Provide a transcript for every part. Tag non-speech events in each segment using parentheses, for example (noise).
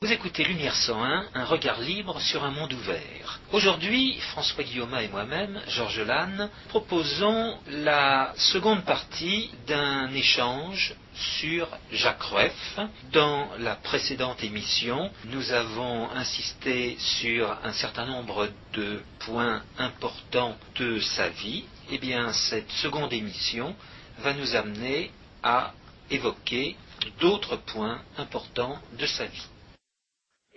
Vous écoutez Lumière 101, un regard libre sur un monde ouvert. Aujourd'hui, François Guillaume et moi-même, Georges Lannes, proposons la seconde partie d'un échange sur Jacques Rueff. Dans la précédente émission, nous avons insisté sur un certain nombre de points importants de sa vie. Eh bien, cette seconde émission va nous amener à évoquer d'autres points importants de sa vie.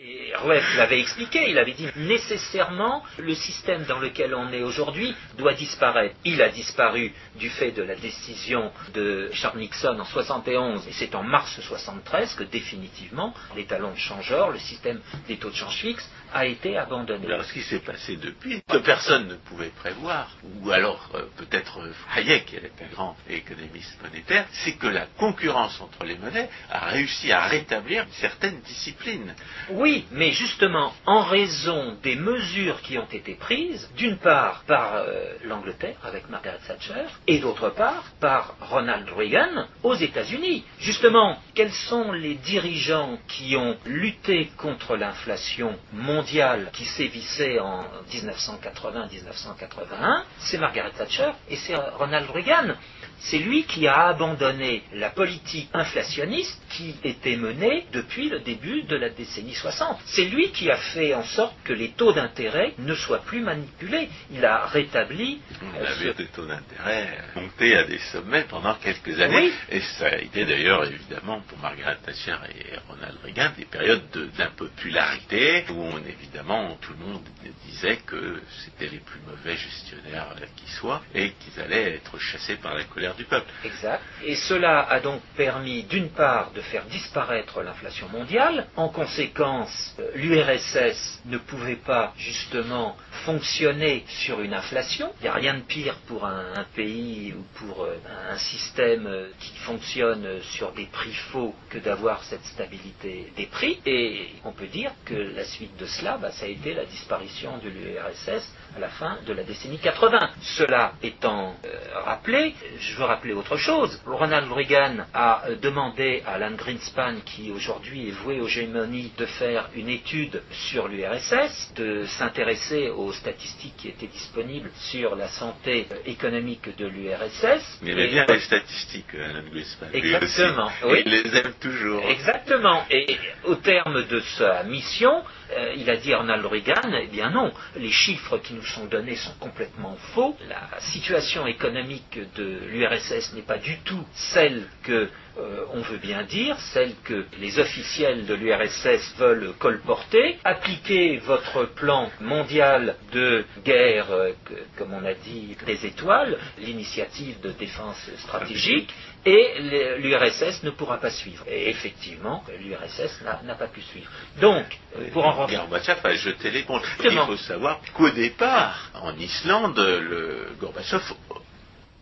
Et Rueff l'avait expliqué, il avait dit nécessairement le système dans lequel on est aujourd'hui doit disparaître. Il a disparu du fait de la décision de Charles Nixon en 71 et c'est en mars 73 que définitivement l'étalon de changeur, le système des taux de change fixe, a été abandonné. Alors ce qui s'est passé depuis, que personne ne pouvait prévoir, ou alors euh, peut-être euh, Hayek, qui est un grand économiste monétaire, c'est que la concurrence entre les monnaies a réussi à rétablir une certaine discipline. Oui, mais justement, en raison des mesures qui ont été prises, d'une part par euh, l'Angleterre avec Margaret Thatcher, et d'autre part par Ronald Reagan aux États-Unis. Justement, quels sont les dirigeants qui ont lutté contre l'inflation mondiale qui sévissait en 1980-1981 C'est Margaret Thatcher et c'est Ronald Reagan. C'est lui qui a abandonné la politique inflationniste qui était menée depuis le début de la décennie 60. C'est lui qui a fait en sorte que les taux d'intérêt ne soient plus manipulés. Il a rétabli. On avait des taux d'intérêt montés à des sommets pendant quelques années. Oui. Et ça a été d'ailleurs évidemment pour Margaret Thatcher et Ronald Reagan des périodes de- d'impopularité où on, évidemment tout le monde disait que c'était les plus mauvais gestionnaires euh, qui soient et qu'ils allaient être chassés par la colère du peuple. Exact. Et cela a donc permis, d'une part, de faire disparaître l'inflation mondiale. En conséquence, euh, l'URSS ne pouvait pas, justement, fonctionner sur une inflation. Il n'y a rien de pire pour un, pays ou pour euh, un système euh, qui fonctionne sur des prix faux que d'avoir cette stabilité des prix. Et on peut dire que la suite de cela, bah, ça a été la disparition de l'URSS à la fin de la décennie 80. Cela étant rappelé, je veux rappeler autre chose. Ronald Reagan a euh, demandé à Alan Greenspan, qui aujourd'hui est voué aux gémonies, de faire une étude sur l'URSS, de s'intéresser aux statistiques qui étaient disponibles sur la santé euh, économique de l'URSS. Il aimait Et- bien les statistiques, euh, Alan Greenspan. Exactement, oui. Il les aime toujours. Exactement. Et au terme de sa mission, euh, il a dit à Ronald Reagan, eh bien non, les chiffres qui nous sont donnés sont complètement faux. La situation économique de l'URSS n'est pas du tout celle que euh, on veut bien dire, celle que les officiels de l'URSS veulent colporter. Appliquez votre plan mondial de guerre, euh, que- comme on a dit, des étoiles, l'initiative de défense stratégique, et l'URSS ne pourra pas suivre. Et effectivement, l'URSS n'a pas pu suivre. Donc, euh, pour en revenir. Gorbatchev a jeté l'éponge. Il faut savoir qu'au départ, en Islande, le Gorbatchev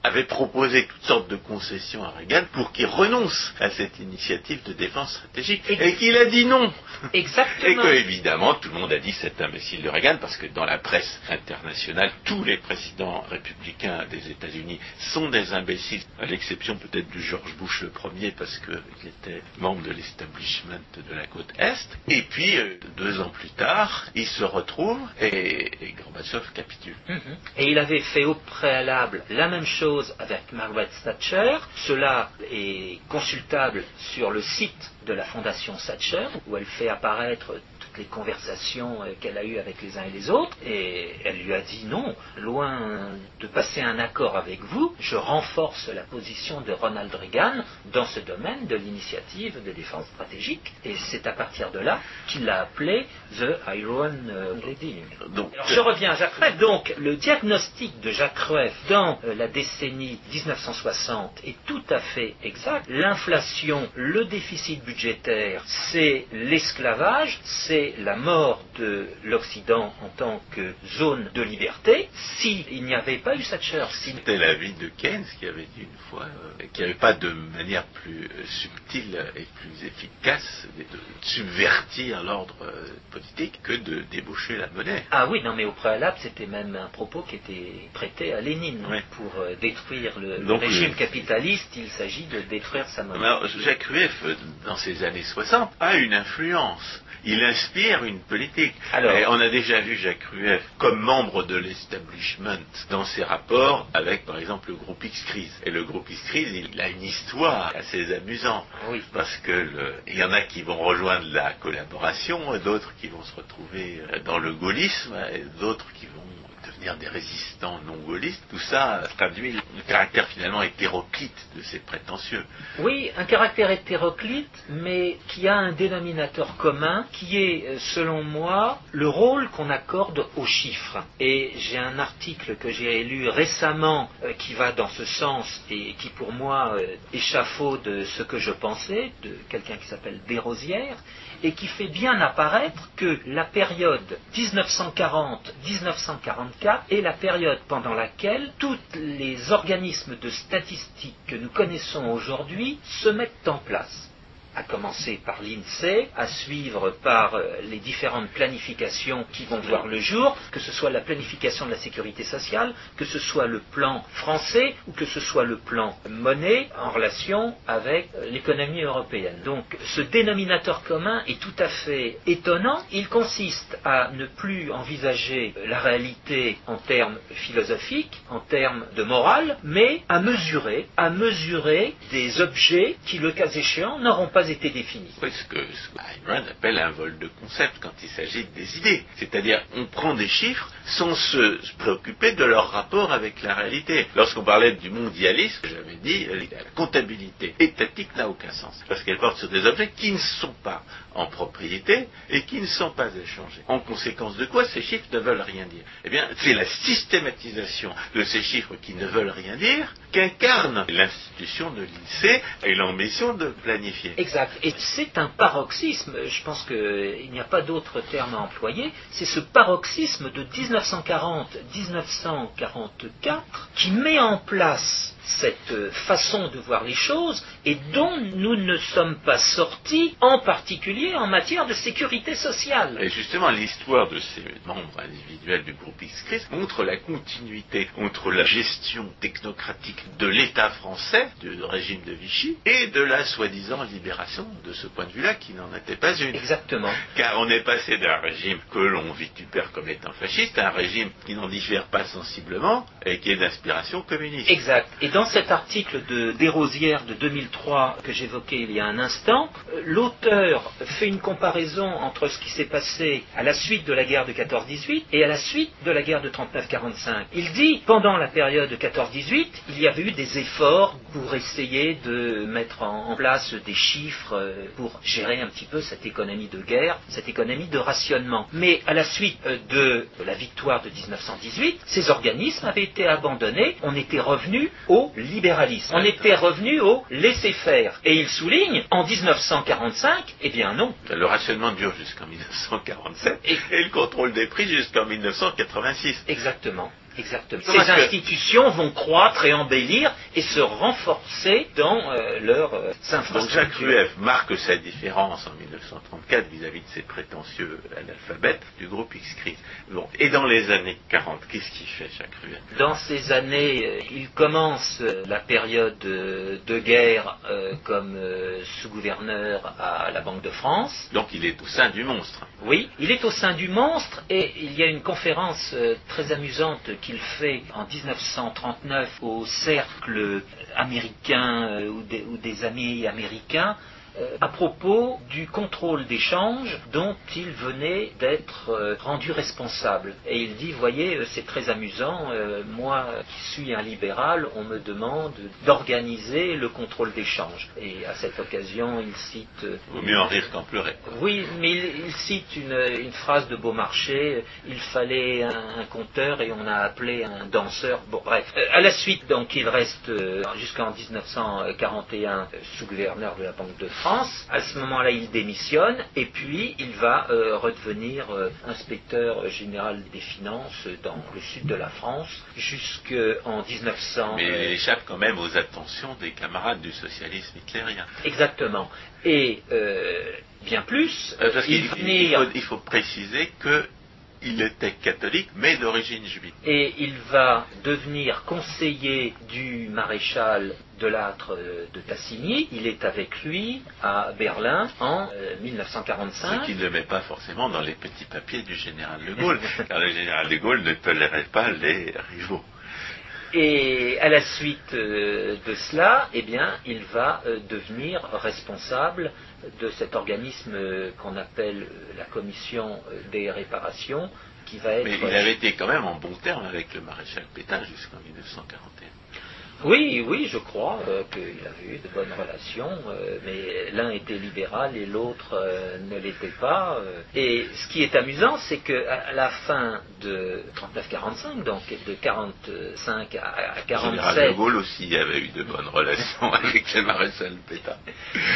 avait proposé toutes sortes de concessions à Reagan pour qu'il renonce à cette initiative de défense stratégique et qu'il a dit non. Et Exactement. que évidemment tout le monde a dit cet imbécile de Reagan parce que dans la presse internationale tous les présidents républicains des États-Unis sont des imbéciles à l'exception peut-être de George Bush le premier parce qu'il était membre de l'establishment de la côte est et puis euh, deux ans plus tard il se retrouve et, et Gorbatchev capitule. Mhm. Et il avait fait au préalable la même chose avec Margaret Thatcher. Cela est consultable sur le site de la Fondation Thatcher, où elle fait apparaître toutes les conversations euh, qu'elle a eues avec les uns et les autres. Et elle lui a dit non, loin de passer un accord avec vous, je renforce la position de Ronald Reagan dans ce domaine de l'initiative de défense stratégique. Et c'est à partir de là qu'il l'a appelé The Iron euh, Lady. Donc, Alors, je reviens à Jacques Rueff. Donc, le diagnostic de Jacques Rueff dans euh, la décennie 1960 est tout à fait exact. L'inflation, le déficit budgétaire, c'est l'esclavage, c'est c'est la mort de l'Occident en tant que zone de liberté. S'il n'y avait pas eu Thatcher, si... C'était l'avis de Keynes qui avait dit une fois euh, qu'il n'y avait pas de manière plus euh, subtile et plus efficace de subvertir l'ordre euh, politique que de débaucher la monnaie. Ah oui, non mais au préalable, c'était même un propos qui était prêté à Lénine. Oui. Pour euh, détruire le, régime capitaliste, il s'agit de détruire sa monnaie. Alors, Jacques Rueff, dans ces années 60, a une influence. Il inspire une politique. Alors- Et on a déjà vu Jacques Rueff comme membre de l'establishment dans ses rapports avec, par exemple, le groupe X-Crise. Et le groupe X-Crise, il a une histoire assez amusante. Oui. Parce que le- il y en a qui vont rejoindre la collaboration, d'autres qui vont se retrouver dans le gaullisme, et d'autres qui vont devenir des résistants non gaullistes. Tout ça traduit le caractère finalement hétéroclite de ces prétentieux. Oui, un caractère hétéroclite, mais qui a un dénominateur commun, qui est, euh, selon moi, le rôle qu'on accorde aux chiffres. Et j'ai un article que j'ai lu récemment euh, qui va dans ce sens et qui, pour moi, euh, échafaude ce que je pensais, de quelqu'un qui s'appelle Desrosières, et qui fait bien apparaître que la période 1940-1944 est la période pendant laquelle tous les organismes de statistiques que nous connaissons aujourd'hui se mettent en place à commencer par l'INSEE, à suivre par euh, les différentes planifications qui vont voir le jour, que ce soit la planification de la sécurité sociale, que ce soit le plan français ou que ce soit le plan monnaie en relation avec l'économie européenne. Donc ce dénominateur commun est tout à fait étonnant. Il consiste à ne plus envisager la réalité en termes philosophiques, en termes de morale, mais à mesurer, à mesurer des objets qui, le cas échéant, n'auront pas été définis. Oui, ce que, ce que Ayn Rand appelle un vol de concept quand il s'agit des idées. C'est-à-dire, on prend des chiffres sans se préoccuper de leur rapport avec la réalité. Lorsqu'on parlait du mondialisme, j'avais dit, euh, la comptabilité étatique n'a aucun sens. Parce qu'elle porte sur des objets qui ne sont pas en propriété et qui ne sont pas échangés. En conséquence de quoi ces chiffres ne veulent rien dire Eh bien, c'est la systématisation de ces chiffres qui ne veulent rien dire qu'incarne l'institution de l'INSEE et l'ambition de planifier. Exact. Et c'est un paroxysme, je pense qu'il n'y a pas d'autre terme à employer, c'est ce paroxysme de 1940-1944 qui met en place cette façon de voir les choses et dont nous ne sommes pas sortis, en particulier en matière de sécurité sociale. Et justement, l'histoire de ces membres individuels du groupe X-Cris montre la continuité entre la gestion technocratique de l'État français, du régime de Vichy, et de la soi-disant libération de ce point de vue-là, qui n'en était pas une. Exactement. Car on est passé d'un régime que l'on vitupère comme étant fasciste à un régime qui n'en diffère pas sensiblement et qui est d'inspiration communiste. Exact. Et dans cet article de Desrosières de 2003 que j'évoquais il y a un instant, euh, l'auteur fait une comparaison entre ce qui s'est passé à la suite de la guerre de 14-18 et à la suite de la guerre de 39-45. Il dit, pendant la période de 14-18, il y avait eu des efforts pour essayer de mettre en place des chiffres euh, pour gérer un petit peu cette économie de guerre, cette économie de rationnement. Mais à la suite euh, de la victoire de 1918, ces organismes avaient été abandonnés, on était revenu au libéralisme, on était revenu au laisser-faire. Et il souligne, en 1945, eh bien non. Le rationnement dure jusqu'en 1947 Et- et le contrôle des prix jusqu'en 1986. Exactement. Exactement. Ces que- institutions vont croître et embellir et se renforcer dans euh, leurs euh, Donc. Jacques Rueff marque sa différence en 1934 vis-à-vis de ces prétentieux analphabètes du groupe X-Cris. Bon. Et dans les années 40, qu'est-ce qu'il fait Jacques Rueff Dans ces années, euh, il commence euh, la période euh, de guerre comme sous-gouverneur à la Banque de France. Donc il est au sein du monstre. Oui, il est au sein du monstre et il y a une conférence très amusante qu'il fait en 1939 au cercle américain euh, ou, des, amis américains à propos du contrôle d'échange dont il venait d'être euh, rendu responsable. Et il dit, voyez, euh, c'est très amusant, euh, moi qui suis un libéral, on me demande d'organiser le contrôle d'échange. Et à cette occasion, il cite... euh, Vaut mieux en rire qu'en pleurer. oui, mais il, il cite une, une phrase de Beaumarchais, il fallait un, un conteur et on a appelé un danseur. Bon, bref. Euh, à la suite, donc, il reste euh, jusqu'en 1941 euh, sous-gouverneur de la Banque de France. France. À ce moment-là, il démissionne et puis il va euh, redevenir euh, inspecteur général des finances dans le sud de la France jusqu'en 1900. Mais euh, il échappe quand même aux attentions des camarades du socialisme hitlérien. Exactement. Et euh, bien plus, Euh, parce il qu'il va il venir- faut, il faut préciser que il était catholique, mais d'origine juive. et il va devenir conseiller du maréchal de l'âtre euh, de Tassigny. Il est avec lui à Berlin en euh, Ce 1945. qui ne met pas forcément dans les petits papiers du général de Gaulle, (laughs) car le général de Gaulle ne tolérait pas les rivaux. Et à la suite euh, de cela, eh bien, il va euh, devenir responsable de cet organisme euh, qu'on appelle la commission des réparations, qui va être. Mais il avait été quand même en bon terme avec le maréchal Pétain jusqu'en 1941. Oui, oui, je crois euh, qu'il avait eu de bonnes relations, euh, mais l'un était libéral et l'autre euh, ne l'était pas. Et ce qui est amusant, c'est qu'à la fin de 39-45, donc de 45 à, à Le général de 47, Gaulle aussi avait eu de bonnes relations (laughs) avec le maréchal Pétain.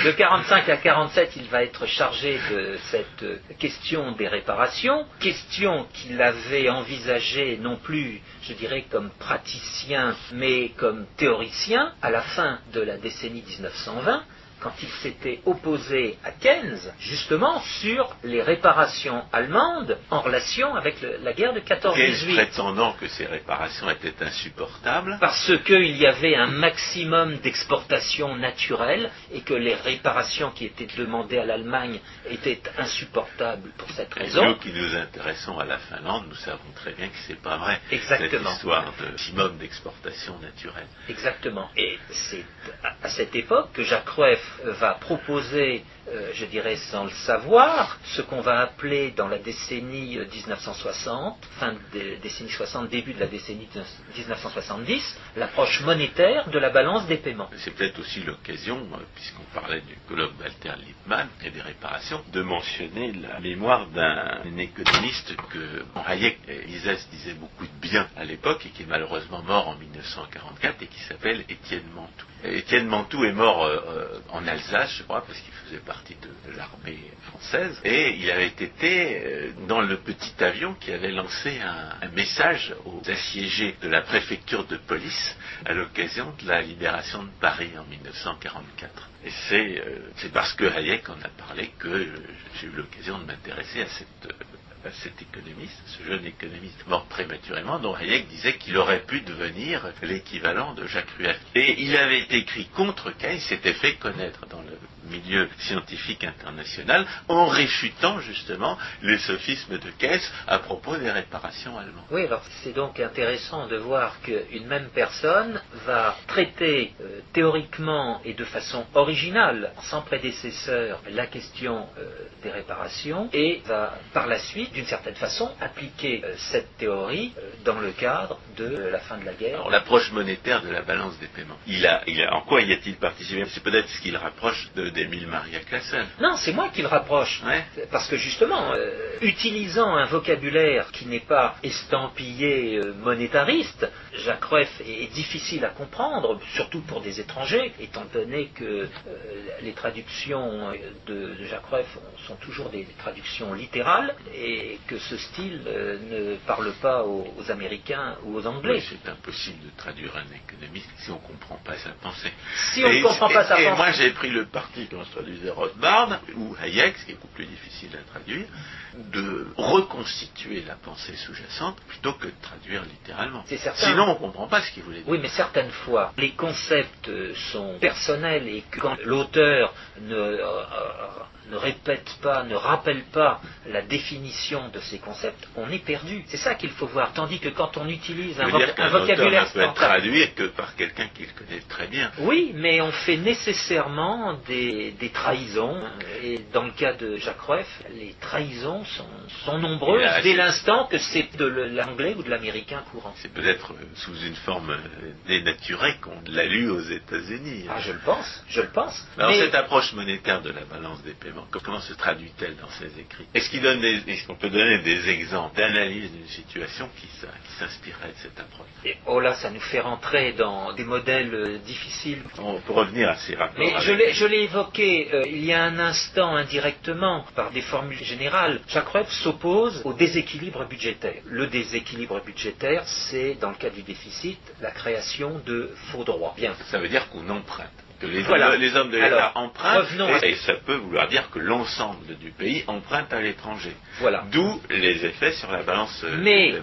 De 45 à 47, il va être chargé de cette question des réparations, question qu'il avait envisagée non plus, je dirais, comme praticien, mais comme théoricien à la fin de la décennie 1920, quand il s'était opposé à Keynes, justement sur les réparations allemandes en relation avec le- la guerre de Keynes 14-18 prétendant que ces réparations étaient insupportables, parce qu'il y avait un maximum d'exportations naturelles et que les réparations qui étaient demandées à l'Allemagne étaient insupportables pour cette Et raison. nous qui nous intéressons à la Finlande, nous savons très bien que c'est pas vrai. Exactement. Cette histoire de maximum d'exportation naturelle. Exactement. Et c'est à- à cette époque que Jacques Rueff va proposer, euh, je dirais sans le savoir, ce qu'on va appeler dans la décennie euh, 1960, fin de décennie 60, début de la décennie 1970, l'approche monétaire de la balance des paiements. C'est peut-être aussi l'occasion, euh, puisqu'on parlait du colloque d'Alter Lippmann et des réparations, de mentionner la mémoire d'un économiste que Hayek et Mises disaient beaucoup de bien à l'époque et qui est malheureusement mort en 1944 et qui s'appelle Étienne Mantoux. Étienne Mantoux est mort euh, en Alsace, je crois, parce qu'il faisait partie de, l'armée française et il avait été euh, dans le petit avion qui avait lancé un, un message aux assiégés de la préfecture de police à l'occasion de la libération de Paris en 1944. Et c'est euh, parce que Hayek en a parlé que euh, j'ai eu l'occasion de m'intéresser à cette euh, cet économiste, ce jeune économiste mort prématurément, dont Hayek disait qu'il aurait pu devenir l'équivalent de Jacques Rueff. Et il avait écrit contre Keynes, s'était fait connaître dans le milieu scientifique international, en réfutant justement les sophismes de Keynes à propos des réparations allemandes. Oui, alors c'est donc intéressant de voir qu'une même personne va traiter euh, théoriquement et de façon originale, sans prédécesseur, la question euh, des réparations et va par la suite, d'une certaine façon, appliquer euh, cette théorie dans le cadre de la fin de la guerre. Alors l'approche monétaire de la balance des paiements. Il a, il a, en quoi y a-t-il participé? C'est peut-être ce qu'il rapproche de- d'Émile Maria Classen. Non, c'est moi qui le rapproche. Ouais. Parce que justement, euh, utilisant un vocabulaire qui n'est pas estampillé euh, monétariste, Jacques Rueff est difficile à comprendre, surtout pour des étrangers, étant donné que euh, les traductions de, de Jacques Rueff sont toujours des traductions littérales et que ce style ne parle pas aux, aux Américains ou aux Anglais. Oui, c'est impossible de traduire un économiste si on ne comprend pas sa pensée. Si on ne Et- comprend pas et- sa et pensée. moi j'ai pris le parti quand je traduisais Rothbard ou Hayek, ce qui est beaucoup plus difficile à traduire, de reconstituer la pensée sous-jacente plutôt que de traduire littéralement. Certain. Sinon on ne comprend pas ce qu'il voulait dire. Oui, mais certaines fois, les concepts sont personnels et que quand l'auteur ne, euh, euh, ne répète pas, ne rappelle pas la définition de ces concepts, on est perdu. C'est ça qu'il faut voir. Tandis que quand on utilise un, dire un vocabulaire ne peut être traduit que par quelqu'un qui le connaît très bien. oui, mais on fait nécessairement des, des trahisons. Et dans le cas de Jacques Rueff, les trahisons sont, sont nombreuses là, dès l'instant que c'est de l'anglais ou de l'américain courant. C'est peut-être sous une forme euh, dénaturée qu'on l'a lu aux États-Unis. Ah, je le pense, je le pense. Alors Mais- cette approche monétaire de la balance des paiements Comment se traduit-elle dans ses écrits? Est-ce qu'on peut donner des exemples d'analyse d'une situation qui, s'inspirerait de cette approche? Et, Oh là, ça nous fait rentrer dans des modèles euh, difficiles. On peut revenir assez rapidement. Mais je l'ai évoqué euh, il y a un instant indirectement par des formules générales. Jacques Rueff s'oppose au déséquilibre budgétaire. Le déséquilibre budgétaire, c'est dans le cas du déficit la création de faux droits. Bien. Ça veut dire qu'on emprunte les, hommes de l'État empruntent, et, ça peut vouloir dire que l'ensemble du pays emprunte à l'étranger. Voilà. D'où les effets sur la balance euh, Mais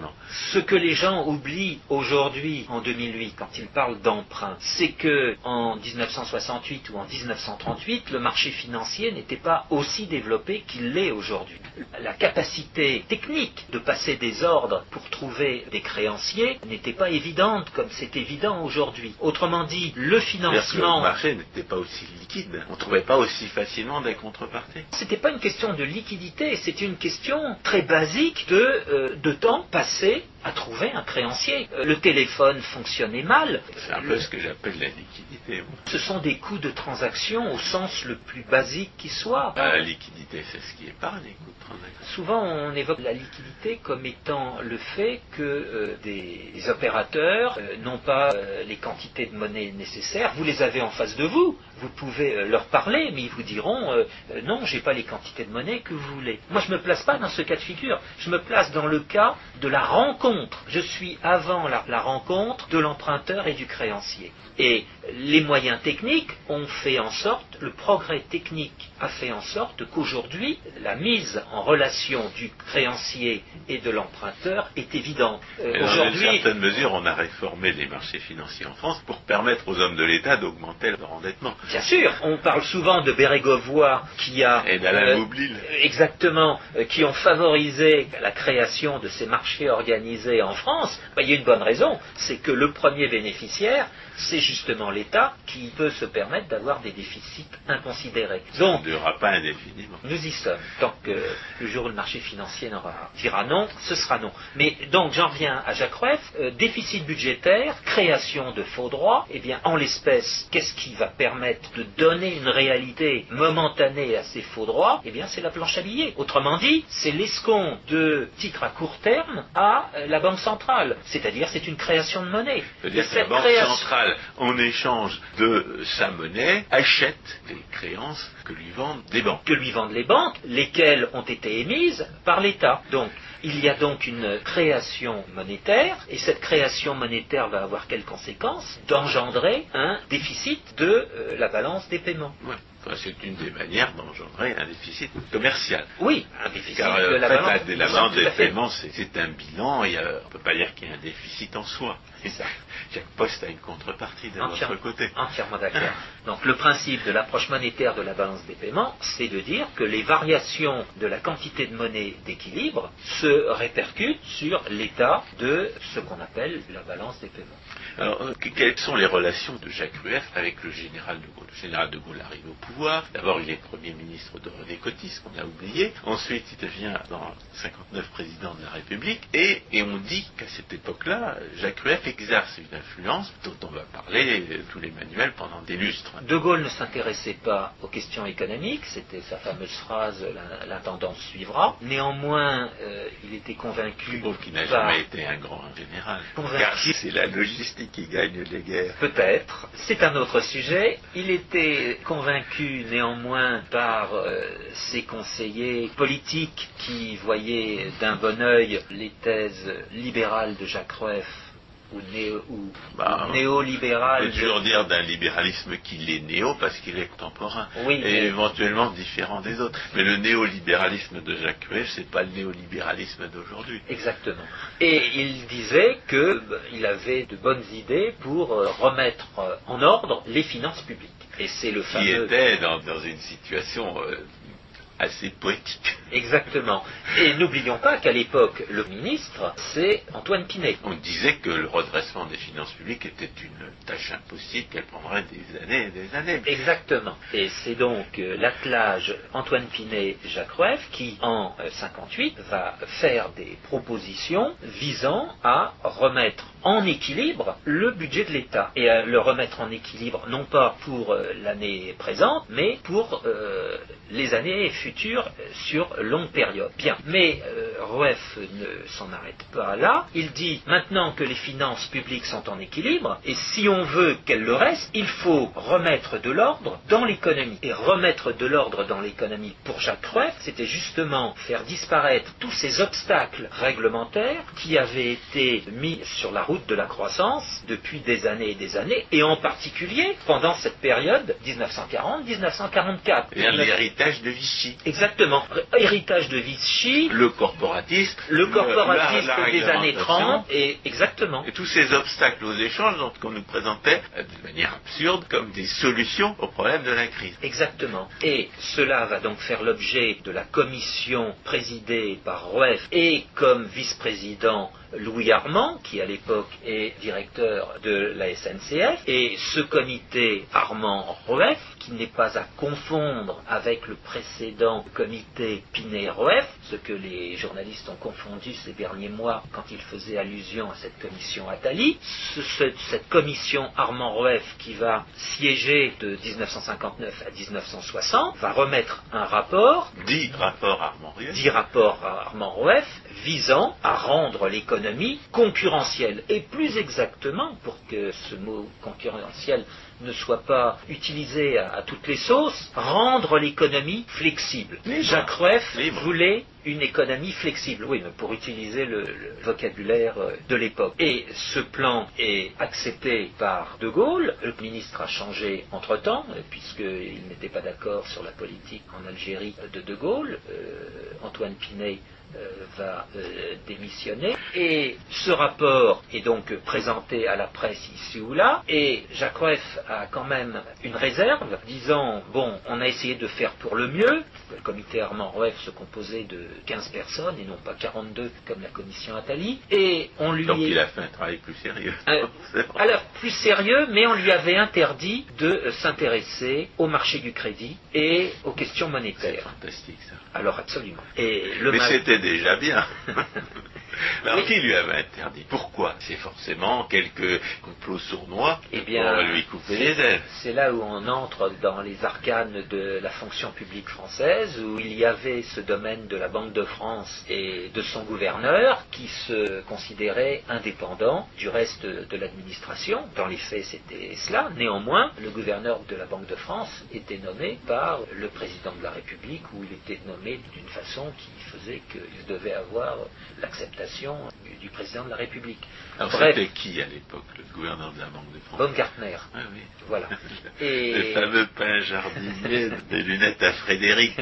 ce que les gens oublient aujourd'hui, en 2008, quand ils parlent d'emprunt, c'est que en 1968 ou en 1938, le marché financier n'était pas aussi développé qu'il l'est aujourd'hui. La capacité technique de passer des ordres pour trouver des créanciers n'était pas évidente comme c'est évident aujourd'hui. Autrement dit, le financement n'était pas aussi liquide. On ne trouvait pas aussi facilement des contreparties. C'était pas une question de liquidité, c'était une question très basique de, euh, de temps passé à trouver un créancier. Euh, le téléphone fonctionnait mal. C'est un peu ce que j'appelle la liquidité. Ce sont des coûts de transaction au sens le plus basique qui soit. Ah, la liquidité, c'est ce qui épargne les coûts de transaction. Souvent, on évoque la liquidité comme étant le fait que euh, des, opérateurs euh, n'ont pas les quantités de monnaie nécessaires. Vous les avez en face de vous. Vous pouvez leur parler, mais ils vous diront non, j'ai pas les quantités de monnaie que vous voulez. Moi, je me place pas dans ce cas de figure. Je me place dans le cas de la rencontre je suis avant la, rencontre de l'emprunteur et du créancier. Et les moyens techniques ont fait en sorte, le progrès technique a fait en sorte qu'aujourd'hui, la mise en relation du créancier et de l'emprunteur est évidente. Euh, dans une certaine mesure, on a réformé les marchés financiers en France pour permettre aux hommes de l'État d'augmenter leur endettement. Bien sûr, on parle souvent de Bérégovoy qui a... Et d'Alain euh, Exactement, euh, qui ont favorisé la création de ces marchés organisés en France. Ben, il y a une bonne raison, c'est que le premier bénéficiaire, c'est justement l'État qui peut se permettre d'avoir des déficits inconsidérés. Donc, durera pas indéfiniment. Nous y sommes. Tant que le jour où le marché financier dira non, ce sera non. Mais donc, j'en reviens à Jacques Rueff. Euh, déficit budgétaire, création de faux droits. Eh bien, en l'espèce, qu'est-ce qui va permettre de donner une réalité momentanée à ces faux droits? Eh bien, c'est la planche à billets. Autrement dit, c'est l'escompte de titres à court terme à euh, la Banque centrale. C'est-à-dire, c'est une création de monnaie. C'est-à-dire que la Banque centrale en échange de sa monnaie, achète des créances que lui vendent les banques. Que lui vendent les banques, lesquelles ont été émises par l'État. Donc, il y a donc une création monétaire, et cette création monétaire va avoir quelles conséquences? D'engendrer un déficit de euh, la balance des paiements. C'est une des manières d'engendrer un déficit commercial. Oui, un déficit Car, de la, balance, la balance des paiements, c'est un bilan, et on ne peut pas dire qu'il y a un déficit en soi. Ça. (laughs) Chaque poste a une contrepartie de l'autre côté. Entièrement d'accord. (laughs) Donc le principe de l'approche monétaire de la balance des paiements, c'est de dire que les variations de la quantité de monnaie d'équilibre se répercutent sur l'état de ce qu'on appelle la balance des paiements. Alors, euh, quelles sont les relations de Jacques Rueff avec le général de Gaulle Le général de Gaulle arrive au pouvoir? D'abord, il est Premier ministre de René Coty, ce qu'on a oublié. Ensuite, il devient, dans 59, président de la République. Et, et on dit qu'à cette époque-là, Jacques Rueff exerce une influence dont on va parler tous les manuels pendant des lustres. De Gaulle ne s'intéressait pas aux questions économiques, c'était sa fameuse phrase l'intendance suivra. Néanmoins, euh, il était convaincu. Je qu'il n'a jamais été un grand général. Car c'est la logistique qui gagne les guerres. Peut-être. C'est un autre sujet. Il était convaincu néanmoins par euh, ses conseillers politiques qui voyaient d'un bon œil les thèses libérales de Jacques Rueff ou, néo, ou bah, néolibéral. On peut toujours dire d'un libéralisme qu'il est néo parce qu'il est contemporain et éventuellement différent des autres. Mais le néolibéralisme de Jacques Rueff, c'est pas le néolibéralisme d'aujourd'hui. Exactement. Et il disait qu'il bah, avait de bonnes idées pour euh, remettre euh, en ordre les finances publiques. Et c'est le fameux... Qui était dans, une situation euh, assez poétique. Exactement. Et n'oublions pas qu'à l'époque, le ministre, c'est Antoine Pinet. On disait que le redressement des finances publiques était une tâche impossible, qu'elle prendrait des années et des années. Exactement. Et c'est donc euh, l'attelage Antoine Pinet-Jacques Rueff qui, en 58, va faire des propositions visant à remettre en équilibre le budget de l'État et à le remettre en équilibre non pas pour euh, l'année présente mais pour euh, les années futures sur longue période. Bien, mais euh, Rueff ne s'en arrête pas là. Il dit maintenant que les finances publiques sont en équilibre et si on veut qu'elles le restent, il faut remettre de l'ordre dans l'économie. Et remettre de l'ordre dans l'économie pour Jacques Rueff, c'était justement faire disparaître tous ces obstacles réglementaires qui avaient été mis sur la route de la croissance depuis des années et des années, et en particulier pendant cette période 1940-1944. Et l'héritage de Vichy. Exactement. Héritage de Vichy, Le corporatisme. le corporatisme la- la des années réglementation. 30, et exactement. Et tous ces obstacles aux échanges dont on nous présentait euh, de manière absurde comme des solutions au problème de la crise. Exactement. Et cela va donc faire l'objet de la commission présidée par Rueff et comme vice-président Louis Armand, qui à l'époque est directeur de la SNCF, et ce comité Armand-Rueff, qui n'est pas à confondre avec le précédent comité Pinet-Rueff, ce que les journalistes ont confondu ces derniers mois quand ils faisaient allusion à cette commission Attali. Ce- ce- cette commission Armand-Rueff qui va siéger de 1959 à 1960 va remettre un rapport Dit rapport Armand Rieu. dit rapport à Armand Rueff visant à rendre l'économie concurrentielle. Et plus exactement, pour que ce mot concurrentiel ne soit pas utilisé à, à toutes les sauces, rendre l'économie flexible. Libre. Jacques Rueff voulait une économie flexible, oui, pour utiliser le, vocabulaire euh, de l'époque. Et ce plan est accepté par De Gaulle. Le ministre a changé entre-temps, euh, puisqu'il n'était pas d'accord sur la politique en Algérie de De Gaulle. Euh, Antoine Pinet va démissionner. Et ce rapport est donc présenté à la presse ici ou là. Et Jacques Rueff a quand même une réserve, disant bon, on a essayé de faire pour le mieux. Le comité Armand Rueff se composait de 15 personnes et non pas 42 comme la commission Attali. Et on lui Donc il a fait un travail plus sérieux. Euh, (laughs) C'est alors, plus sérieux, mais on lui avait interdit de euh, s'intéresser au marché du crédit et aux questions C'est monétaires. fantastique ça. Alors, absolument. Et le Mais mal- c'était déjà bien. (laughs) Alors qui lui avait interdit Pourquoi? C'est forcément quelques complots sournois Eh bien, pour lui couper les ailes. C'est là où on entre dans les arcanes de la fonction publique française, où il y avait ce domaine de la Banque de France et de son gouverneur qui se considérait indépendant du reste de l'administration. Dans les faits, c'était cela. Néanmoins, le gouverneur de la Banque de France était nommé par le président de la République, où il était nommé d'une façon qui faisait qu'il devait avoir l'acceptation du, du président de la République. Alors c'était qui à l'époque le gouverneur de la Banque de France Baumgartner. Ah oui. Voilà. (laughs) Le Et, fameux pain jardinier des lunettes à Frédéric.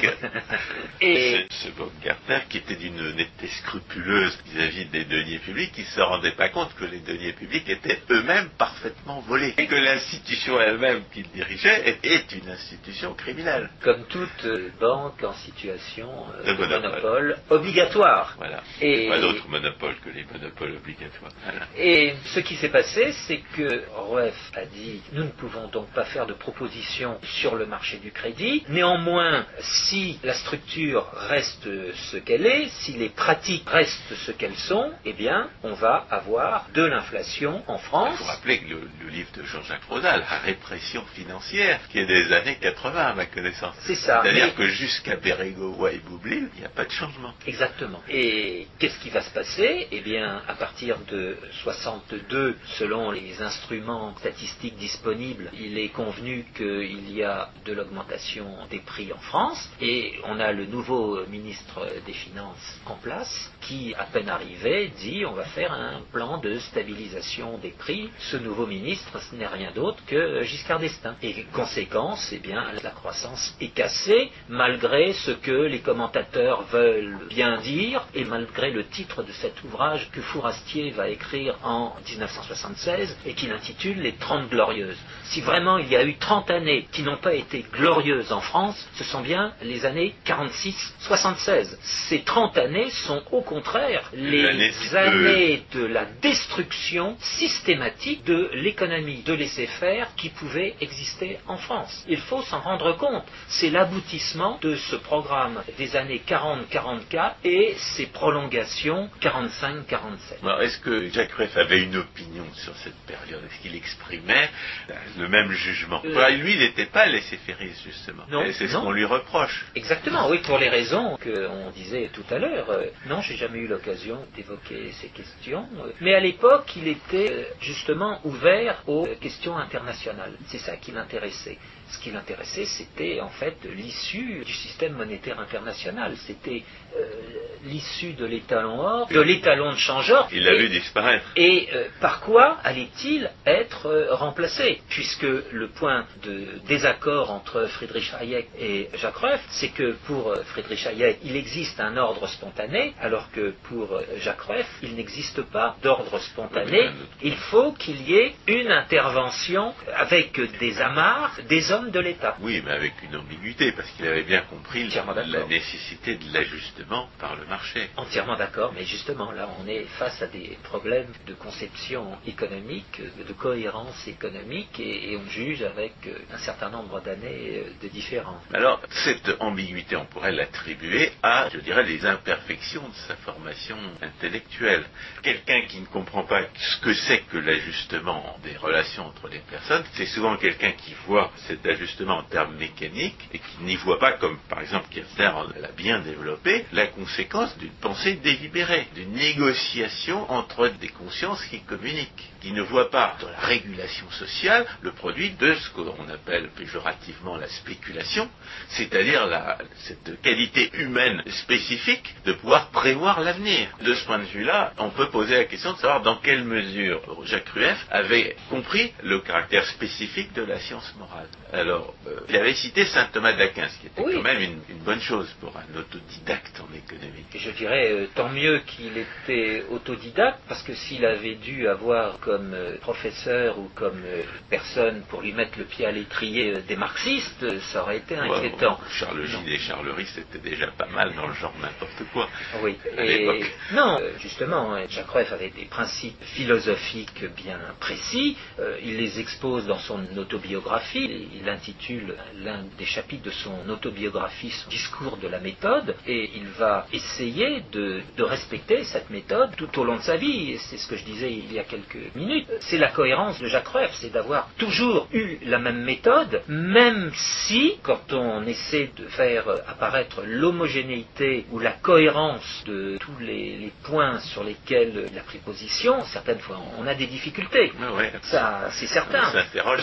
(laughs) et Ce, ce Baumgartner qui était d'une honnêteté scrupuleuse vis-à-vis des deniers publics, qui ne se rendait pas compte que les deniers publics étaient eux-mêmes parfaitement volés. Et que l'institution elle-même qu'il dirigeait est une institution criminelle. comme toute euh, banque en situation euh, De de monopole. monopole obligatoire. Voilà. Et, Pas d'autre monopole que les monopoles obligatoires. Voilà. et ce qui s'est passé, c'est que Rueff a dit nous ne pouvons donc pas faire de propositions sur le marché du crédit. Néanmoins, si la structure reste ce qu'elle est, si les pratiques restent ce qu'elles sont, eh bien, on va avoir de l'inflation en Il France. faut rappeler que le, le livre de Jean-Jacques Rodal, La répression financière, qui est des années 80 à ma connaissance. C'est ça. C'est-à-dire Mais- que jusqu'à Bérégovoy et Boublil, il n'y a pas de changement. Exactement. Et qu'est-ce qui va se passer Eh bien, à partir de 62, selon les instruments statistiques disponibles, il est convenu qu'il y a de l'augmentation des prix en France et on a le nouveau ministre des Finances en place qui, à peine arrivé, dit on va faire un plan de stabilisation des prix. Ce nouveau ministre, ce n'est rien d'autre que Giscard d'Estaing. Et conséquence, eh bien, la croissance est cassée malgré ce que les commentateurs veulent bien dire et malgré le titre de cet ouvrage que Fourastier va écrire en 1976 et qu'il intitule Les Trente Glorieuses. Si vraiment il y a eu 30 années qui n'ont pas été glorieuses en France, ce sont bien les années 46-76. Ces 30 années sont au contraire les années de la destruction systématique de l'économie de laisser-faire qui pouvait exister en France. Il faut s'en rendre compte. C'est l'aboutissement de ce programme des années 40-44 et ses prolongations 45-47. Est-ce que Jacques Rueff avait une opinion sur cette période? Est-ce qu'il exprimait le même jugement? Euh, Lui, il n'était pas laissé-faire, justement. C'est ce qu'on lui reproche. Exactement, oui, pour les raisons qu'on disait tout à l'heure. Euh, non, j'ai jamais eu l'occasion d'évoquer ces questions. Euh, mais à l'époque, il était justement ouvert aux questions internationales. C'est ça qui l'intéressait. Ce qui l'intéressait, c'était en fait l'issue du système monétaire international. C'était euh, l'issue de l'étalon or, de l'étalon de changeur. Il l'a vu disparaître. Et euh, par quoi allait-il être euh, remplacé? Puisque le point de désaccord entre Friedrich Hayek et Jacques Rueff, c'est que pour Friedrich Hayek, il existe un ordre spontané, alors que pour Jacques Rueff, il n'existe pas d'ordre spontané. Il faut qu'il y ait une intervention avec des amarres, des hommes de l'État. Oui, mais avec une ambiguïté, parce qu'il avait bien compris la nécessité de l'ajustement par le marché. Entièrement d'accord, mais justement, là, on est face à des problèmes de conception économique, de cohérence économique, et, on juge avec euh, un certain nombre d'années euh, de différence. Alors, cette ambiguïté, on pourrait l'attribuer à, je dirais, les imperfections de sa formation intellectuelle. Quelqu'un qui ne comprend pas ce que c'est que l'ajustement des relations entre les personnes, c'est souvent quelqu'un qui voit cet ajustement en termes mécaniques et qui n'y voit pas, comme par exemple Kirchner l'a bien développé, la conséquence d'une pensée délibérée, d'une négociation entre des consciences qui communiquent qui ne voit pas dans la régulation sociale le produit de ce qu'on appelle péjorativement la spéculation, c'est-à-dire cette qualité humaine spécifique de pouvoir prévoir l'avenir. De ce point de vue-là, on peut poser la question de savoir dans quelle mesure Jacques Rueff avait compris le caractère spécifique de la science morale. Alors, euh, il avait cité saint Thomas d'Aquin, ce qui était quand même une, bonne chose pour un autodidacte en économie. je dirais euh, tant mieux qu'il était autodidacte, parce que s'il avait dû avoir comme euh, professeur ou comme euh, personne pour lui mettre le pied à l'étrier euh, des marxistes, ça aurait été inquiétant. Charles Gide et Charles Ries, c'était déjà pas mal dans le genre n'importe quoi. Oui. Et non, justement, Jacques Rueff avait des principes philosophiques bien précis. il les expose dans son autobiographie. Il intitule l'un des chapitres de son autobiographie son discours de la méthode, et il va essayer de, de respecter cette méthode tout au long de sa vie. C'est ce que je disais il y a quelques minutes, c'est la cohérence de Jacques Rueff, c'est d'avoir toujours eu la même méthode, même si, quand on essaie de faire apparaître l'homogénéité ou la cohérence de tous les, points sur lesquels il a pris position, certaines fois on a des difficultés. Ah Ça, c'est certain. On s'interroge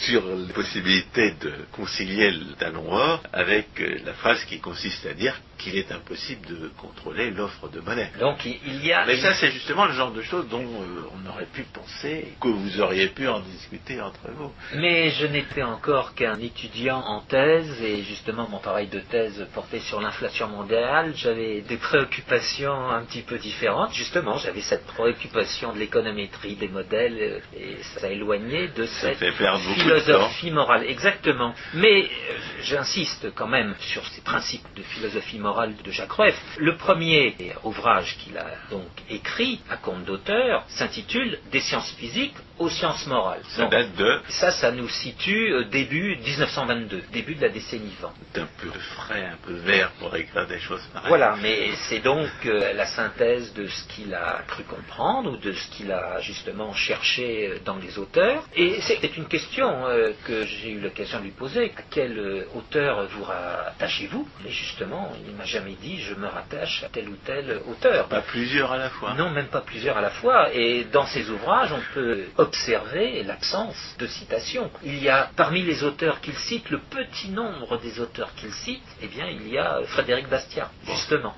sur la possibilité de concilier le talon or avec la phrase qui consiste à dire qu'il est impossible de contrôler l'offre de monnaie. Donc il y a. Mais ça, c'est justement le genre de choses dont euh, on aurait pu penser que vous auriez pu en discuter entre vous. Mais je n'étais encore qu'un étudiant en thèse et justement mon travail de thèse portait sur l'inflation mondiale. J'avais des préoccupations un petit peu différentes. Justement, j'avais cette préoccupation de l'économétrie des modèles et ça éloignait de cette philosophie morale. Exactement. Mais euh, j'insiste quand même sur ces principes de philosophie morale de Jacques Rueff. Le premier ouvrage qu'il a donc écrit à compte d'auteur s'intitule Des sciences physiques aux sciences morales. Ça date de Ça, ça nous situe euh, début 1922, début de la décennie 20. C'est un peu frais, un peu vert pour écrire des choses pareilles. Voilà, mais c'est donc euh, la synthèse de ce qu'il a cru comprendre ou de ce qu'il a justement cherché euh, dans les auteurs. Et c'est une question que j'ai eu l'occasion de lui poser. À quel auteur vous rattachez-vous? Et justement, il m'a jamais dit je me rattache à tel ou tel auteur. Pas plusieurs à la fois. Non, même pas plusieurs à la fois. Et dans ses ouvrages, on peut observer l'absence de citation. Il y a parmi les auteurs qu'il cite, le petit nombre des auteurs qu'il cite, eh bien, il y a Frédéric Bastiat, justement.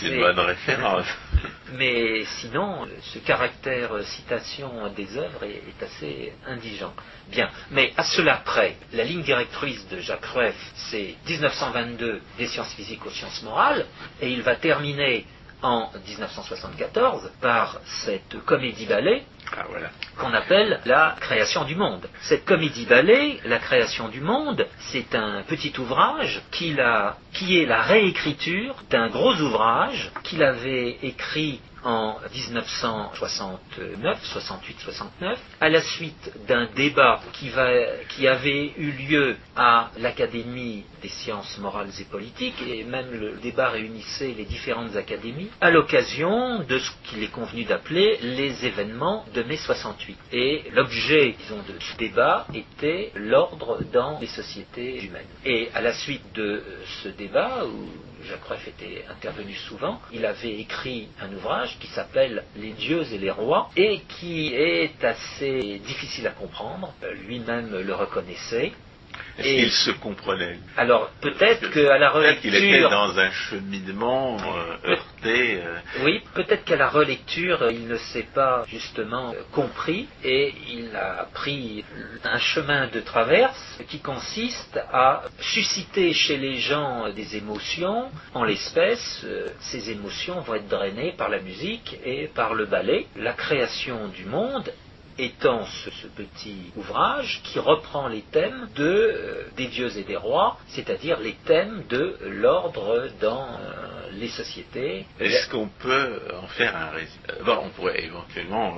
C'est une bonne référence. (laughs) Mais sinon, ce caractère citation des œuvres est, assez indigent. Bien, mais à cela près, la ligne directrice de Jacques Rueff, c'est 1922 des sciences physiques aux sciences morales, et il va terminer en 1974 par cette comédie-ballet Ah voilà. qu'on appelle la création du monde. Cette comédie-ballet, la création du monde, c'est un petit ouvrage a, qui est la réécriture d'un gros ouvrage qu'il avait écrit en 1969, 68-69, à la suite d'un débat qui, va, qui avait eu lieu à l'Académie des sciences morales et politiques, et même le débat réunissait les différentes académies, à l'occasion de ce qu'il est convenu d'appeler les événements de mai 68. Et l'objet, disons, de ce débat était l'ordre dans les sociétés humaines. Et à la suite de ce débat, Jacques Rueff était intervenu souvent, il avait écrit un ouvrage qui s'appelle Les dieux et les rois et qui est assez difficile à comprendre. Euh, Lui-même le reconnaissait. Est-ce se comprenait Alors peut-être qu'à la Peut-être qu'il était relecture, dans un cheminement euh, heurté. euh, oui, peut-être qu'à la relecture, il ne s'est pas justement euh, compris et il a pris un chemin de traverse qui consiste à susciter chez les gens des émotions. En l'espèce, ces émotions vont être drainées par la musique et par le ballet. La création du monde étant ce, petit ouvrage qui reprend les thèmes de, euh, des dieux et des rois, c'est-à-dire les thèmes de l'ordre dans euh, les sociétés. Est-ce qu'on peut en faire un résumé? Euh, bon, On pourrait éventuellement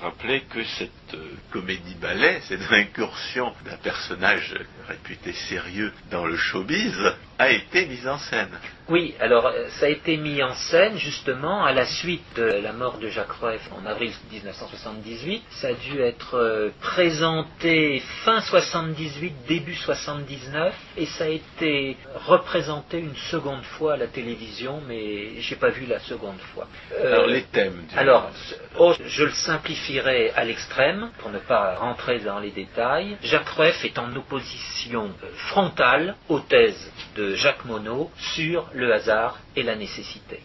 rappeler que cette comédie-ballet, cette incursion d'un personnage réputé sérieux dans le showbiz, a été mise en scène. Oui, alors euh, ça a été mis en scène justement à la suite de la mort de Jacques Rueff en avril 1978. Ça a dû être euh, présenté fin 78, début 79, et ça a été représenté une seconde fois à la télévision, mais j'ai pas vu la seconde fois. Euh, Alors les thèmes. du- alors, oh, je le simplifierai à l'extrême pour ne pas rentrer dans les détails. Jacques Rueff est en opposition euh, frontale aux thèses de Jacques Monod sur le hasard et la nécessité.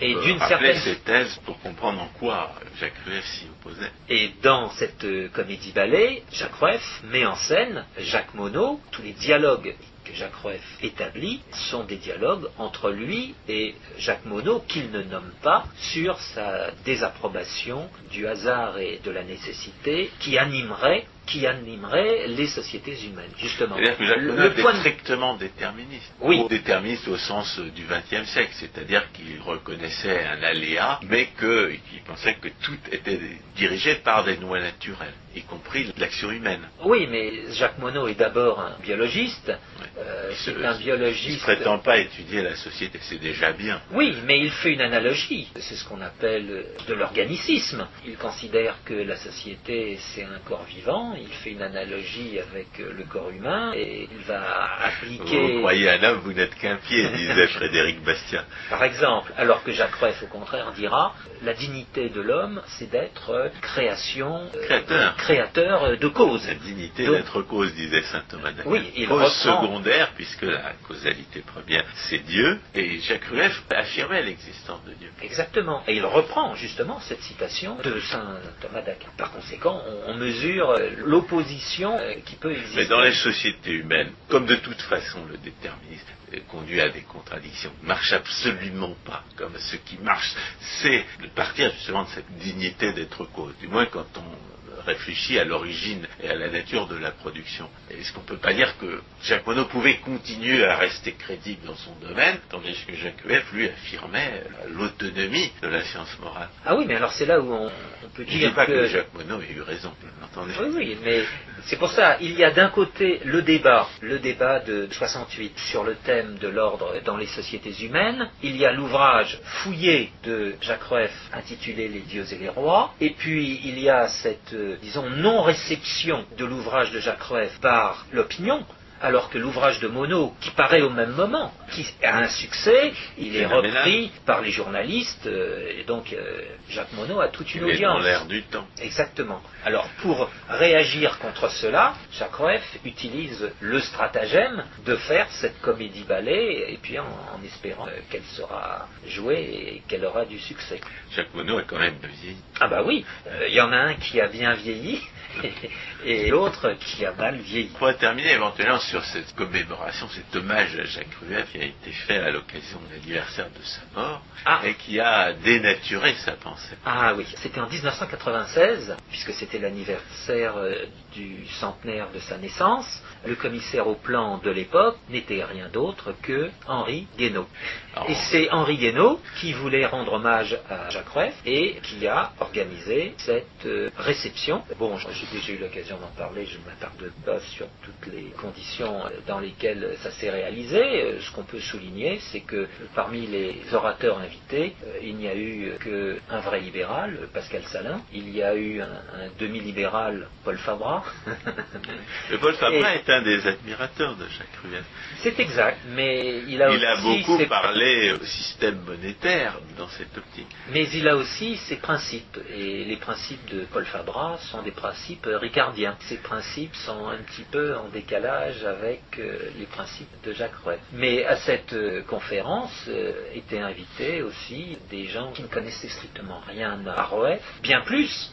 Et peut d'une certaine ces thèses pour comprendre en quoi Jacques Rueff s'y opposait. et dans cette euh, comédie ballet, Jacques Rueff met en scène Jacques Monod. Tous les dialogues que Jacques Rueff établit sont des dialogues entre lui et Jacques Monod qu'il ne nomme pas sur sa désapprobation du hasard et de la nécessité qui animerait qui animerait les sociétés humaines, justement. C'est-à-dire que Jacques Le- point de- strictement déterministe. Oui. Ou déterministe au sens du XXe siècle, c'est-à-dire qu'il reconnaissait un aléa, mais qu'il pensait que tout était dirigé par des lois naturelles, y compris l'action humaine. Oui, mais Jacques Monod est d'abord un biologiste. Euh, Il c'est se- un Il ne biologiste. prétend pas étudier la société, c'est déjà bien. Oui, mais il fait une analogie. C'est ce qu'on appelle de l'organicisme. Il considère que la société, c'est un corps vivant. Il fait une analogie avec le corps humain et il va Vous appliquer, croyez un homme, vous n'êtes qu'un pied, disait (laughs) Frédéric Bastien. par exemple, alors que Jacques Rueff, au contraire, dira la dignité de l'homme, c'est d'être création, euh, Créateur. de cause. La dignité d'être cause, disait saint Thomas d'Aquin. Oui, il cause reprend- secondaire, puisque la causalité première, c'est Dieu, et Jacques Rueff affirmait l'existence de Dieu. Exactement. Et il reprend justement cette citation de saint Thomas d'Aquin. Par conséquent, on, mesure l'opposition euh, qui peut exister. Mais dans les sociétés humaines, comme de toute façon le déterminisme euh, conduit à des contradictions, ne marche absolument pas. Comme ce qui marche, c'est de partir justement de cette dignité d'être cause. Du moins quand on réfléchit à l'origine et à la nature de la production. Est-ce qu'on ne peut pas dire que Jacques Monod pouvait continuer à rester crédible dans son domaine, tandis que Jacques Rueff, lui, affirmait euh, l'autonomie de la science morale? Ah oui, mais alors c'est là où on, on peut Je ne dire dis pas que, que... Jacques Monod ait eu raison, vous m'entendez Oui, oui, mais c'est pour ça, il y a d'un côté le débat, le débat de 68 sur le thème de l'ordre dans les sociétés humaines, il y a l'ouvrage fouillé de Jacques Rueff intitulé Les dieux et les rois, et puis il y a cette, disons, non-réception de l'ouvrage de Jacques Rueff par l'opinion, alors que l'ouvrage de Monod, qui paraît au même moment, qui a un succès, il est repris par les journalistes, euh, et donc euh, Jacques Monod a toute une Il est dans audience. l'air du temps. Exactement. Alors, pour réagir contre cela, Jacques Rueff utilise le stratagème de faire cette comédie ballet, et puis en, en espérant euh, qu'elle sera jouée et qu'elle aura du succès. Jacques Monod a quand même vieilli. Ah bah oui, euh, il y en a un qui a bien vieilli, (laughs) et l'autre qui a mal vieilli. On pourrait terminer éventuellement sur cette commémoration, cet hommage à Jacques Rueff qui a été fait à l'occasion de l'anniversaire de sa mort Ah. et qui a dénaturé sa pensée. Ah oui, c'était en 1996, puisque c'était l'anniversaire euh, du centenaire de sa naissance. Le commissaire au plan de l'époque n'était rien d'autre que Henri Guénaud. Alors, Et c'est Henri Guénaud qui voulait rendre hommage à Jacques Rueff et qui a organisé cette euh, réception. Bon, j'ai déjà eu l'occasion d'en parler, je ne m'attarde pas sur toutes les conditions dans lesquelles ça s'est réalisé. Euh, Ce qu'on peut souligner, c'est que parmi les orateurs invités, euh, il n'y a eu qu'un vrai libéral, Pascal Salin. Il y a eu un, un demi-libéral, Paul Fabra. (laughs) Paul Fabra Et- est un des admirateurs de Jacques Rueff. c'est exact, mais il a Il a aussi beaucoup ses- parlé au système monétaire dans cette optique. Mais il a aussi ses principes, et les principes de Paul Fabra sont des principes ricardiens. Ces principes sont un petit peu en décalage avec euh, les principes de Jacques Rueff. Mais à cette euh, conférence euh, étaient invités aussi des gens qui ne connaissaient strictement rien à Rueff, bien plus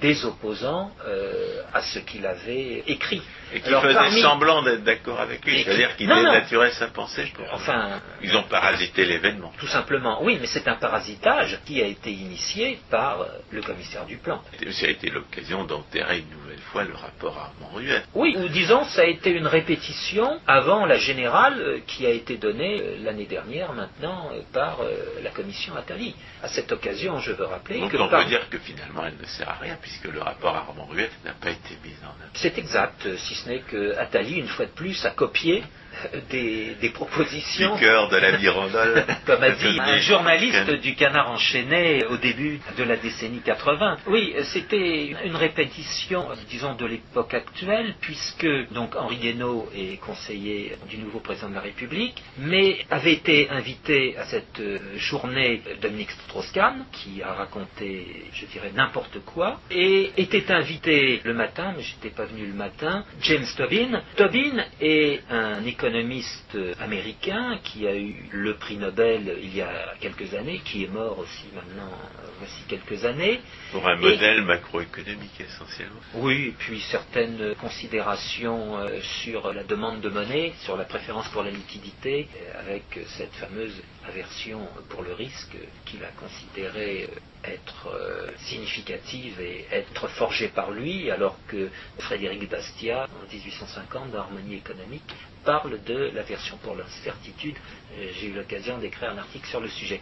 des opposants euh, à ce qu'il avait écrit. Et qui faisait parmi- semblant d'être d'accord avec lui. C'est-à-dire qu'il dénaturait sa pensée. pour- Enfin, Ils ont parasité l'événement. tout simplement, oui, mais c'est un parasitage qui a été initié par euh, le commissaire du plan. Ça a été l'occasion d'enterrer une nouvelle fois le rapport Armand Rueff. Oui, ou disons, ça a été une répétition avant la générale euh, qui a été donnée euh, l'année dernière maintenant euh, par la commission Attali. À cette occasion, je veux rappeler Donc que on par- peut dire que finalement elle ne sert à rien puisque le rapport Armand Rueff n'a pas été mis en œuvre. c'est exact, si ce n'est que Attali, une fois de plus, a copié (laughs) des, des propositions Du cœur de la Mirandole. (laughs) comme a dit un journaliste du Canard enchaîné au début de la décennie 80. Oui, c'était une répétition, disons, de l'époque actuelle, puisque donc Henri Guénaud est conseiller du nouveau président de la République, mais avait été invité à cette euh, journée Dominique Strauss-Kahn, qui a raconté, je dirais, n'importe quoi, et était invité le matin, mais j'étais pas venu le matin, James Tobin. Tobin est un économiste américain qui a eu le prix Nobel il y a quelques années, qui est mort aussi maintenant, euh, voici quelques années. Pour un modèle macroéconomique essentiellement. Oui, et puis certaines considérations euh, sur la demande de monnaie, sur la préférence pour la liquidité, euh, avec cette fameuse aversion pour le risque qu'il a considéré euh, être significative et être forgée par lui, alors que Frédéric Bastiat, en 1850, dans Harmonie économique, parle de l'aversion pour l'incertitude. J'ai eu l'occasion d'écrire un article sur le sujet.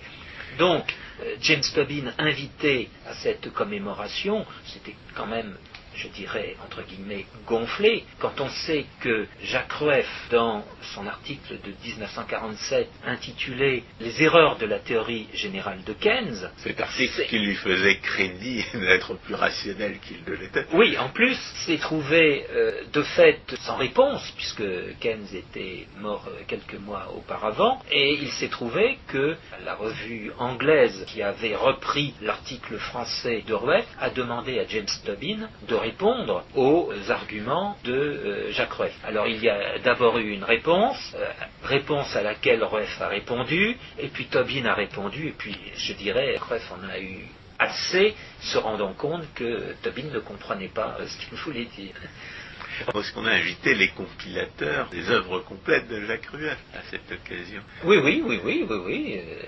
Donc, euh, James Tobin invité à cette commémoration, c'était quand même, je dirais, entre guillemets, gonflé, quand on sait que Jacques Rueff, dans son article de 1947 intitulé Les erreurs de la théorie générale de Keynes, Cet article qui lui faisait crédit d'être plus rationnel qu'il ne l'était. Oui, en plus, s'est trouvé euh, de fait sans réponse, puisque Keynes était mort euh, quelques mois auparavant, et il s'est trouvé que la revue anglaise qui avait repris l'article français de Rueff a demandé à James Tobin de répondre aux arguments de euh, Jacques Rueff. Alors il y a d'abord eu une réponse, euh, réponse à laquelle Rueff a répondu, et puis Tobin a répondu, et puis je dirais Rueff en a eu assez, se rendant compte que Tobin ne comprenait pas euh, ce qu'il voulait dire. Parce qu'on a invité les compilateurs des œuvres complètes de Jacques Rueff à cette occasion. Oui, oui, oui, oui, oui, oui. euh,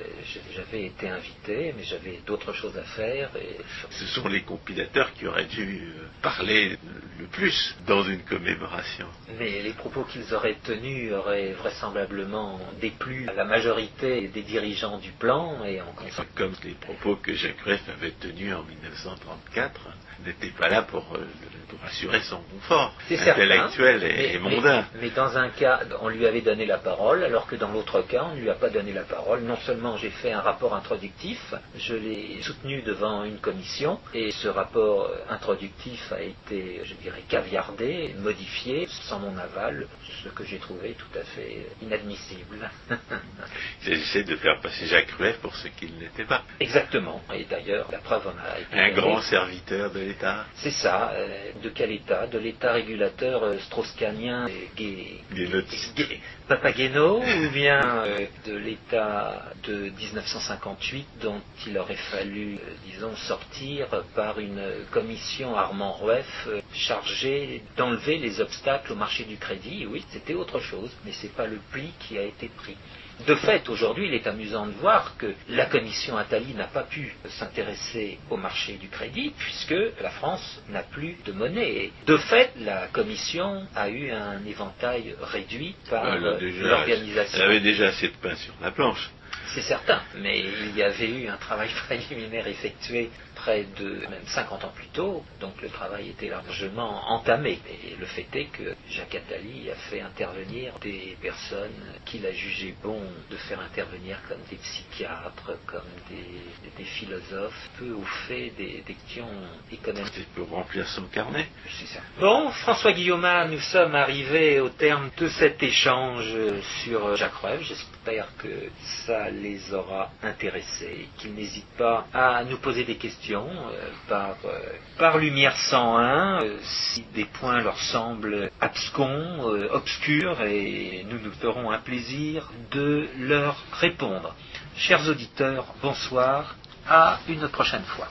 J'avais été invité, mais j'avais d'autres choses à faire. Et... Ce sont les compilateurs qui auraient dû euh, parler le plus dans une commémoration. Mais les propos qu'ils auraient tenus auraient vraisemblablement déplu à la majorité des dirigeants du plan et en. Comme les propos que Jacques Rueff avait tenus en 1934 n'étaient pas là pour, euh, pour assurer son confort certain. intellectuel et, Mais- et mondain. Mais, mais dans un cas, on lui avait donné la parole, alors que dans l'autre cas, on ne lui a pas donné la parole. Non seulement j'ai fait un rapport introductif, je l'ai soutenu devant une commission, et ce rapport introductif a été, je dirais, caviardé, modifié, sans mon aval, ce que j'ai trouvé tout à fait inadmissible. (laughs) Il s'agissait de faire passer Jacques Rueff pour ce qu'il n'était pas. Exactement. Et d'ailleurs, la preuve en a été Un grand serviteur de l'État. C'est ça. euh, de quel État? De l'État régulateur euh, et Papageno ou bien euh, de l'État de 1958 dont il aurait fallu, disons, sortir par une commission Armand Rueff chargée d'enlever les obstacles au marché du crédit? Oui, c'était autre chose, mais c'est pas le pli qui a été pris. De fait, aujourd'hui, il est amusant de voir que la commission Attali n'a pas pu s'intéresser au marché du crédit puisque la France n'a plus de monnaie. Et de fait, la commission a eu un éventail réduit par l'organisation. elle avait déjà assez de pain sur la planche. C'est certain, mais il y avait eu un travail (laughs) préliminaire effectué près de même 50 ans plus tôt, donc le travail était largement entamé. Et le fait est que Jacques Attali a fait intervenir des personnes qu'il a jugé bon de faire intervenir comme des psychiatres, comme des, des philosophes, peu au fait des, des questions économiques. C'est pour remplir son carnet. C'est ça. Bon, François Guillaume, nous sommes arrivés au terme de cet échange sur Jacques Rueff. J'espère que ça les aura intéressés, qu'ils n'hésitent pas à nous poser des questions euh, par, euh, par Lumière 101, euh, si des points leur semblent abscons, euh, obscurs, et nous nous ferons un plaisir de leur répondre. Chers auditeurs, bonsoir, à une prochaine fois.